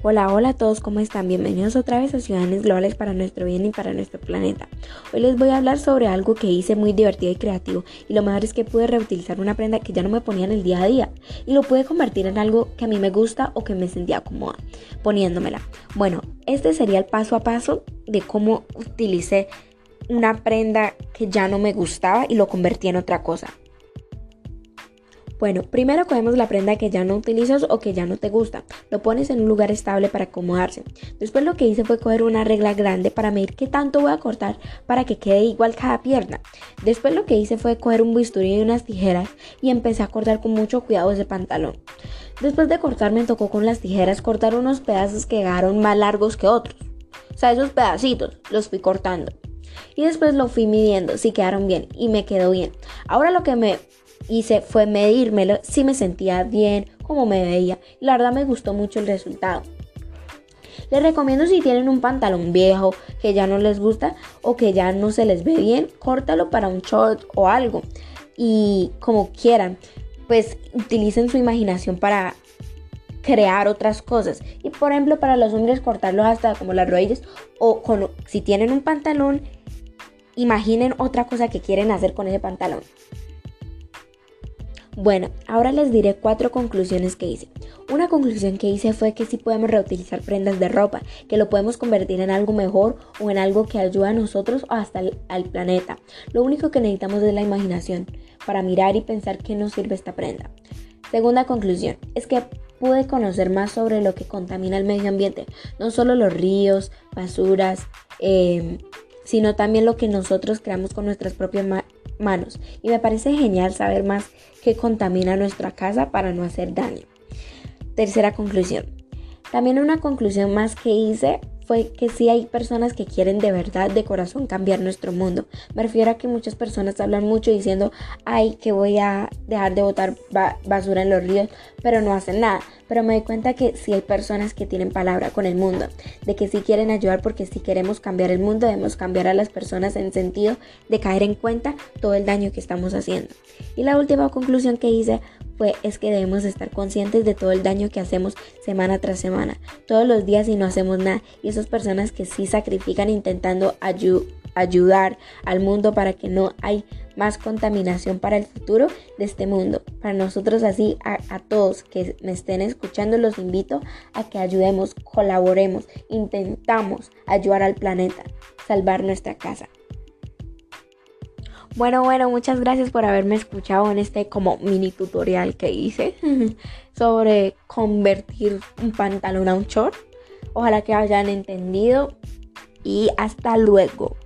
Hola, hola a todos, ¿cómo están? Bienvenidos otra vez a Ciudadanos Globales para nuestro bien y para nuestro planeta. Hoy les voy a hablar sobre algo que hice muy divertido y creativo y lo mejor es que pude reutilizar una prenda que ya no me ponía en el día a día y lo pude convertir en algo que a mí me gusta o que me sentía cómoda poniéndomela. Bueno, este sería el paso a paso de cómo utilicé una prenda que ya no me gustaba y lo convertí en otra cosa. Bueno, primero cogemos la prenda que ya no utilizas o que ya no te gusta. Lo pones en un lugar estable para acomodarse. Después lo que hice fue coger una regla grande para medir qué tanto voy a cortar para que quede igual cada pierna. Después lo que hice fue coger un bisturí y unas tijeras y empecé a cortar con mucho cuidado ese pantalón. Después de cortar me tocó con las tijeras cortar unos pedazos que quedaron más largos que otros. O sea, esos pedacitos los fui cortando. Y después lo fui midiendo si quedaron bien y me quedó bien. Ahora lo que me hice fue medírmelo si me sentía bien, cómo me veía. La verdad me gustó mucho el resultado. Les recomiendo si tienen un pantalón viejo que ya no les gusta o que ya no se les ve bien, córtalo para un short o algo. Y como quieran, pues utilicen su imaginación para crear otras cosas. Y por ejemplo, para los hombres cortarlos hasta como las rodillas o si tienen un pantalón, imaginen otra cosa que quieren hacer con ese pantalón. Bueno, ahora les diré cuatro conclusiones que hice. Una conclusión que hice fue que sí podemos reutilizar prendas de ropa, que lo podemos convertir en algo mejor o en algo que ayude a nosotros o hasta al, planeta. Lo único que necesitamos es la imaginación para mirar y pensar qué nos sirve esta prenda. Segunda conclusión es que pude conocer más sobre lo que contamina el medio ambiente, no solo los ríos, basuras, eh, sino también lo que nosotros creamos con nuestras propias manos. Y me parece genial saber más qué contamina nuestra casa para no hacer daño. Tercera conclusión. También una conclusión más que hice fue que sí hay personas que quieren de verdad, de corazón, cambiar nuestro mundo. Me refiero a que muchas personas hablan mucho diciendo, ay, que voy a dejar de botar basura en los ríos, pero no hacen nada. Pero me doy cuenta que sí hay personas que tienen palabra con el mundo, de que sí quieren ayudar porque si queremos cambiar el mundo debemos cambiar a las personas en sentido de caer en cuenta todo el daño que estamos haciendo. Y la última conclusión que hice fue es que debemos estar conscientes de todo el daño que hacemos semana tras semana, todos los días y no hacemos nada. Y esas personas que sí sacrifican intentando ayudar al mundo para que no hay más contaminación para el futuro de este mundo. Para nosotros así, a, a, todos que me estén escuchando, los invito a que ayudemos, colaboremos, intentamos ayudar al planeta, salvar nuestra casa. Bueno, bueno, muchas gracias por haberme escuchado en este como mini tutorial que hice sobre convertir un pantalón a un short. Ojalá que hayan entendido y hasta luego.